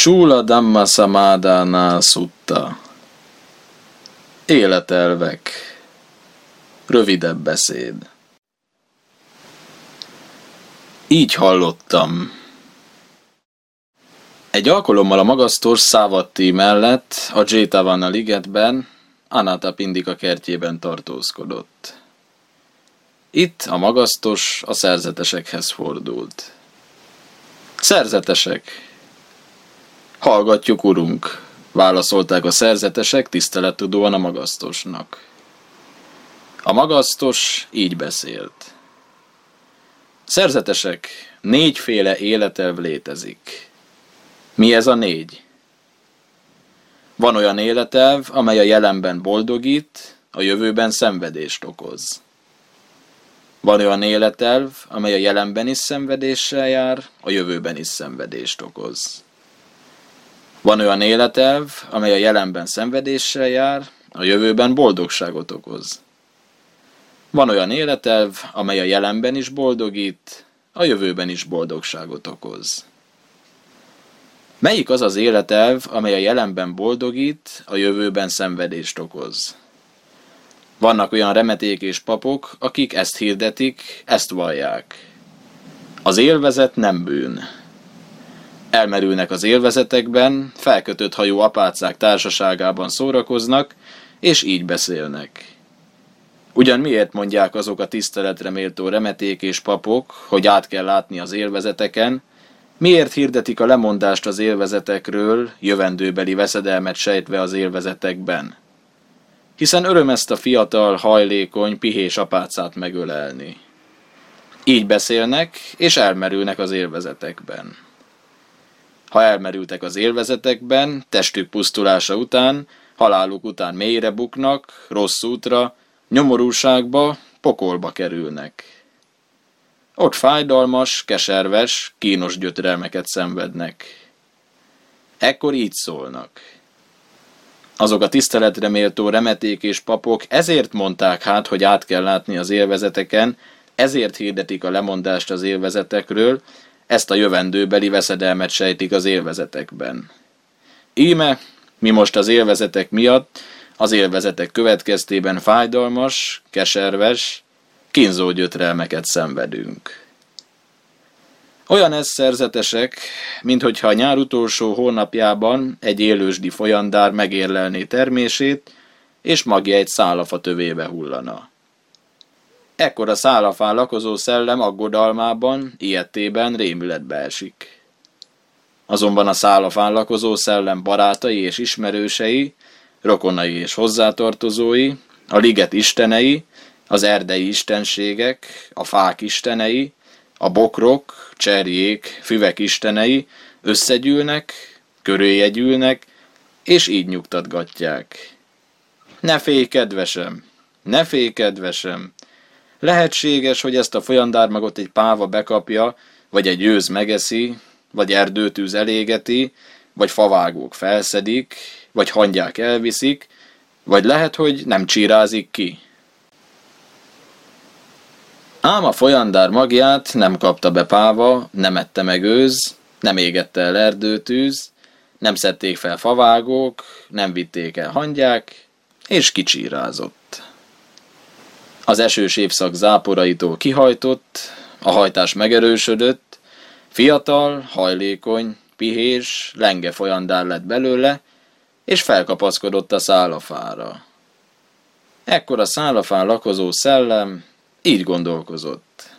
Csúla Dhamma Samadana Sutta Életelvek Rövidebb beszéd Így hallottam. Egy alkalommal a magasztos Szávatti mellett a Jétavanna ligetben Anata Pindika kertjében tartózkodott. Itt a magasztos a szerzetesekhez fordult. Szerzetesek, Hallgatjuk, urunk, válaszolták a szerzetesek tisztelettudóan a magasztosnak. A magasztos így beszélt. Szerzetesek, négyféle életelv létezik. Mi ez a négy? Van olyan életelv, amely a jelenben boldogít, a jövőben szenvedést okoz. Van olyan életelv, amely a jelenben is szenvedéssel jár, a jövőben is szenvedést okoz. Van olyan életelv, amely a jelenben szenvedéssel jár, a jövőben boldogságot okoz. Van olyan életelv, amely a jelenben is boldogít, a jövőben is boldogságot okoz. Melyik az az életelv, amely a jelenben boldogít, a jövőben szenvedést okoz? Vannak olyan remeték és papok, akik ezt hirdetik, ezt vallják. Az élvezet nem bűn. Elmerülnek az élvezetekben, felkötött hajú apácák társaságában szórakoznak, és így beszélnek. Ugyan miért mondják azok a tiszteletre méltó remeték és papok, hogy át kell látni az élvezeteken, miért hirdetik a lemondást az élvezetekről, jövendőbeli veszedelmet sejtve az élvezetekben? Hiszen öröm ezt a fiatal, hajlékony, pihés apácát megölelni. Így beszélnek, és elmerülnek az élvezetekben. Ha elmerültek az élvezetekben, testük pusztulása után, haláluk után mélyre buknak, rossz útra, nyomorúságba, pokolba kerülnek. Ott fájdalmas, keserves, kínos gyötrelmeket szenvednek. Ekkor így szólnak. Azok a tiszteletre méltó remeték és papok ezért mondták hát, hogy át kell látni az élvezeteken, ezért hirdetik a lemondást az élvezetekről, ezt a jövendőbeli veszedelmet sejtik az élvezetekben. Íme, mi most az élvezetek miatt, az élvezetek következtében fájdalmas, keserves, kínzó gyötrelmeket szenvedünk. Olyan ez szerzetesek, minthogyha a nyár utolsó hónapjában egy élősdi folyandár megérlelné termését, és magja egy szálafa tövébe hullana. Ekkor a szálafán lakozó szellem aggodalmában, ilyettében rémületbe esik. Azonban a szálafán lakozó szellem barátai és ismerősei, rokonai és hozzátartozói, a liget istenei, az erdei istenségek, a fák istenei, a bokrok, cserjék, füvek istenei összegyűlnek, körüljegyülnek, és így nyugtatgatják. Ne félj, kedvesem! Ne félj, kedvesem! Lehetséges, hogy ezt a folyandármagot egy páva bekapja, vagy egy őz megeszi, vagy erdőtűz elégeti, vagy favágók felszedik, vagy hangyák elviszik, vagy lehet, hogy nem csírázik ki. Ám a folyandár magját nem kapta be páva, nem ette meg őz, nem égette el erdőtűz, nem szedték fel favágók, nem vitték el hangyák, és kicsírázott. Az esős évszak záporaitól kihajtott, a hajtás megerősödött, fiatal, hajlékony, pihés, lenge folyandár lett belőle, és felkapaszkodott a szálafára. Ekkor a szálafán lakozó szellem így gondolkozott.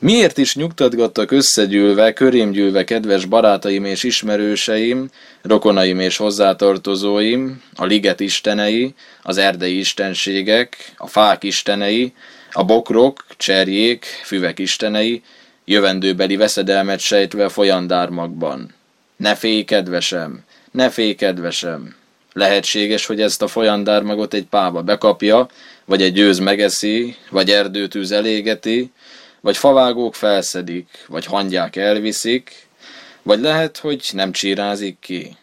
Miért is nyugtatgattak összegyűlve, körémgyűlve kedves barátaim és ismerőseim, rokonaim és hozzátartozóim, a liget istenei, az erdei istenségek, a fák istenei, a bokrok, cserjék, füvek istenei, jövendőbeli veszedelmet sejtve folyandármakban. Ne félj, kedvesem, ne félj, kedvesem! Lehetséges, hogy ezt a folyandármagot egy páva bekapja, vagy egy győz megeszi, vagy erdőtűz elégeti, vagy favágók felszedik, vagy hangyák elviszik, vagy lehet, hogy nem csírázik ki.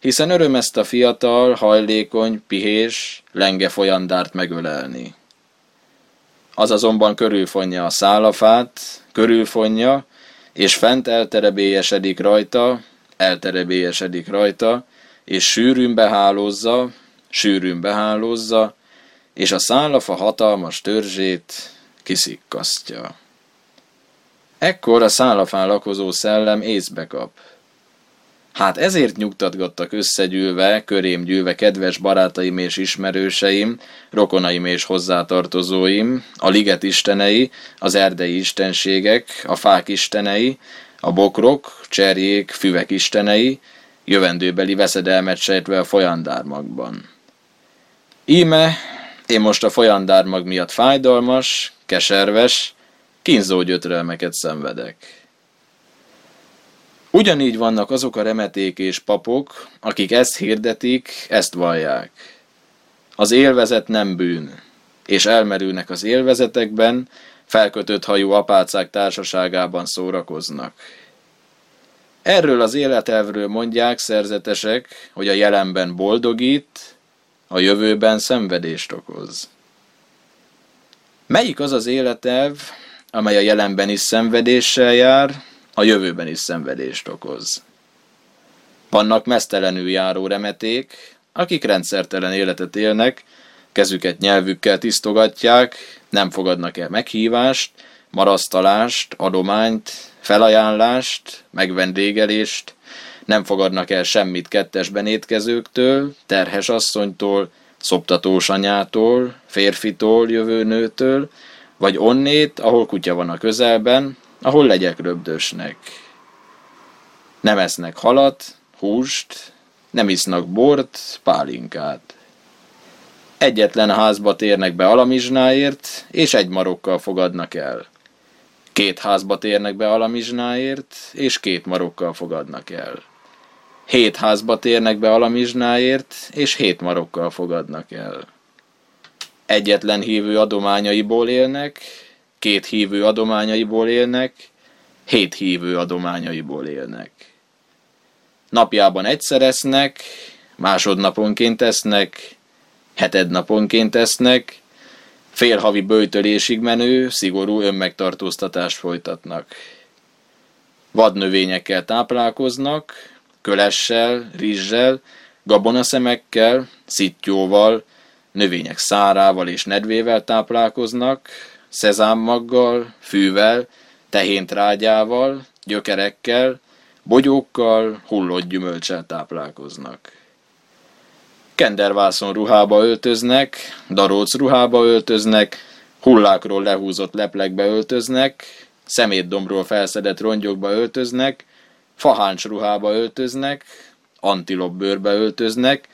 Hiszen öröm ezt a fiatal, hajlékony, pihés, lenge folyandárt megölelni. Az azonban körülfonja a szálafát, körülfonja, és fent elterebélyesedik rajta, elterebélyesedik rajta, és sűrűn behálózza, sűrűn behálózza, és a szállafa hatalmas törzsét kiszikkasztja. Ekkor a szálafán lakozó szellem észbe kap. Hát ezért nyugtatgattak összegyűlve, körém gyűlve kedves barátaim és ismerőseim, rokonaim és hozzátartozóim, a liget istenei, az erdei istenségek, a fák istenei, a bokrok, cserjék, füvek istenei, jövendőbeli veszedelmet sejtve a folyandármagban. Íme, én most a folyandármag miatt fájdalmas, keserves, kínzó gyötrelmeket szenvedek. Ugyanígy vannak azok a remeték és papok, akik ezt hirdetik, ezt vallják. Az élvezet nem bűn, és elmerülnek az élvezetekben, felkötött hajú apácák társaságában szórakoznak. Erről az életelvről mondják szerzetesek, hogy a jelenben boldogít, a jövőben szenvedést okoz. Melyik az az életelv, amely a jelenben is szenvedéssel jár, a jövőben is szenvedést okoz? Vannak mesztelenül járó remeték, akik rendszertelen életet élnek, kezüket nyelvükkel tisztogatják, nem fogadnak el meghívást, marasztalást, adományt, felajánlást, megvendégelést, nem fogadnak el semmit kettesben étkezőktől, terhes asszonytól, szoptatós anyától, férfitól, jövő nőtől, vagy onnét, ahol kutya van a közelben, ahol legyek röbdösnek. Nem esznek halat, húst, nem isznak bort, pálinkát. Egyetlen házba térnek be alamizsnáért, és egy marokkal fogadnak el. Két házba térnek be alamizsnáért, és két marokkal fogadnak el. Hét házba térnek be alamizsnáért, és hét marokkal fogadnak el. Egyetlen hívő adományaiból élnek, két hívő adományaiból élnek, hét hívő adományaiból élnek. Napjában egyszer esznek, másodnaponként esznek, hetednaponként esznek, félhavi bőtölésig menő, szigorú önmegtartóztatást folytatnak. Vadnövényekkel táplálkoznak, kölessel, rizssel, gabonaszemekkel, szittyóval, növények szárával és nedvével táplálkoznak, szezámmaggal, fűvel, tehéntrágyával, gyökerekkel, bogyókkal, hullott gyümölcsel táplálkoznak. Kendervászon ruhába öltöznek, daróc ruhába öltöznek, hullákról lehúzott leplekbe öltöznek, szemétdombról felszedett rongyokba öltöznek, faháncs ruhába öltöznek, antilop bőrbe öltöznek,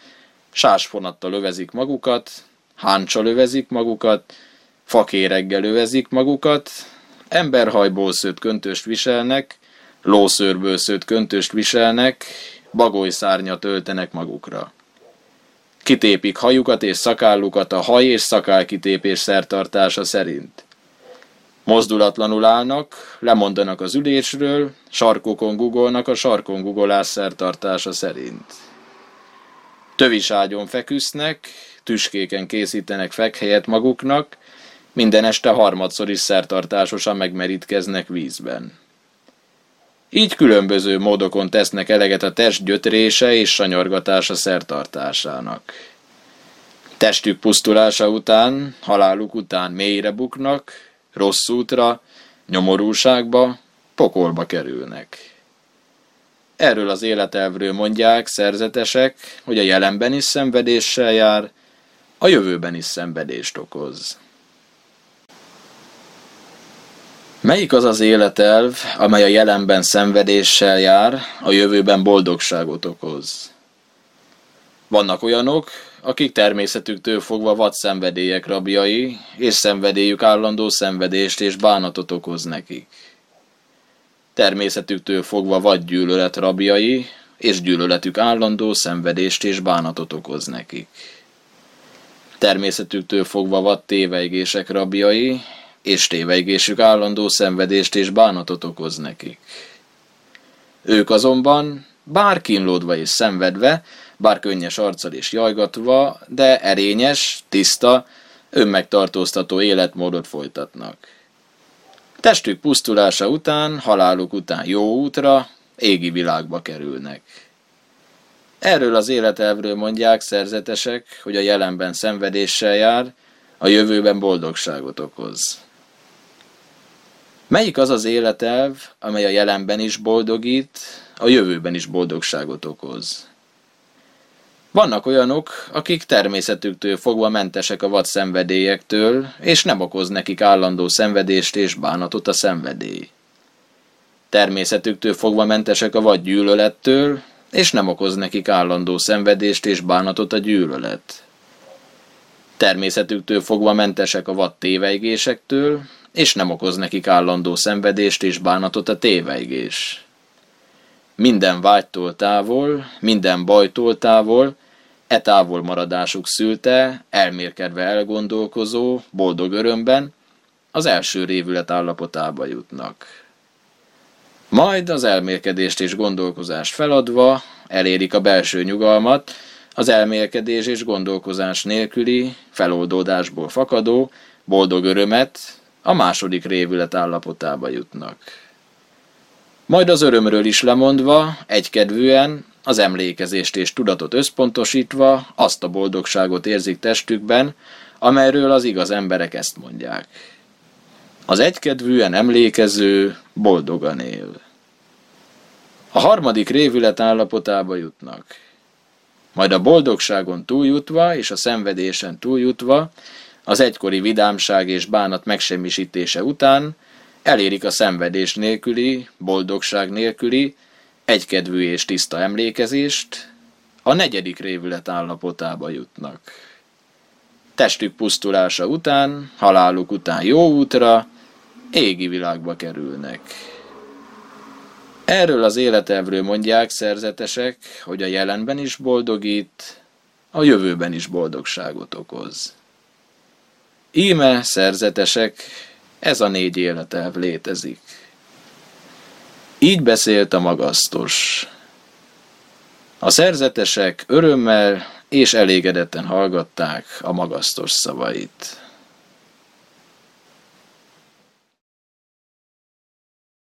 sásfonattal övezik magukat, háncsa lövezik magukat, fakéreggel övezik magukat, emberhajból szőtt köntöst viselnek, lószőrből szőtt köntöst viselnek, bagolyszárnyat öltenek magukra. Kitépik hajukat és szakállukat a haj és szakálkitépés szertartása szerint. Mozdulatlanul állnak, lemondanak az ülésről, sarkokon gugolnak a sarkon gugolás szertartása szerint. Töviságyon feküsznek, tüskéken készítenek fekhelyet maguknak, minden este harmadszor is szertartásosan megmerítkeznek vízben. Így különböző módokon tesznek eleget a test gyötrése és sanyargatása szertartásának. Testük pusztulása után, haláluk után mélyre buknak, rossz útra, nyomorúságba, pokolba kerülnek. Erről az életelvről mondják szerzetesek, hogy a jelenben is szenvedéssel jár, a jövőben is szenvedést okoz. Melyik az az életelv, amely a jelenben szenvedéssel jár, a jövőben boldogságot okoz? Vannak olyanok, akik természetüktől fogva vad szenvedélyek rabjai, és szenvedélyük állandó szenvedést és bánatot okoz nekik. Természetüktől fogva vad gyűlölet rabjai, és gyűlöletük állandó szenvedést és bánatot okoz nekik. Természetüktől fogva vad téveigések rabjai, és téveigésük állandó szenvedést és bánatot okoz nekik. Ők azonban, bár kínlódva és szenvedve, bár könnyes arccal és jajgatva, de erényes, tiszta, önmegtartóztató életmódot folytatnak. Testük pusztulása után, haláluk után jó útra, égi világba kerülnek. Erről az életelvről mondják szerzetesek, hogy a jelenben szenvedéssel jár, a jövőben boldogságot okoz. Melyik az az életelv, amely a jelenben is boldogít, a jövőben is boldogságot okoz? Vannak olyanok, akik természetüktől fogva mentesek a vad szenvedélyektől, és nem okoz nekik állandó szenvedést és bánatot a szenvedély. Természetüktől fogva mentesek a vad gyűlölettől, és nem okoz nekik állandó szenvedést és bánatot a gyűlölet. Természetüktől fogva mentesek a vad téveigésektől, és nem okoz nekik állandó szenvedést és bánatot a téveigés. Minden vágytól távol, minden bajtól távol, e távol maradásuk szülte, elmérkedve elgondolkozó, boldog örömben, az első révület állapotába jutnak. Majd az elmélkedést és gondolkozást feladva elérik a belső nyugalmat, az elmélkedés és gondolkozás nélküli, feloldódásból fakadó, boldog örömet, a második révület állapotába jutnak. Majd az örömről is lemondva, egykedvűen, az emlékezést és tudatot összpontosítva azt a boldogságot érzik testükben, amelyről az igaz emberek ezt mondják. Az egykedvűen emlékező boldogan él. A harmadik révület állapotába jutnak. Majd a boldogságon túljutva és a szenvedésen túljutva, az egykori vidámság és bánat megsemmisítése után elérik a szenvedés nélküli, boldogság nélküli, egykedvű és tiszta emlékezést, a negyedik révület állapotába jutnak. Testük pusztulása után, haláluk után jó útra, égi világba kerülnek. Erről az életevről mondják szerzetesek, hogy a jelenben is boldogít, a jövőben is boldogságot okoz. Íme szerzetesek, ez a négy életelv létezik. Így beszélt a magasztos. A szerzetesek örömmel és elégedetten hallgatták a magasztos szavait.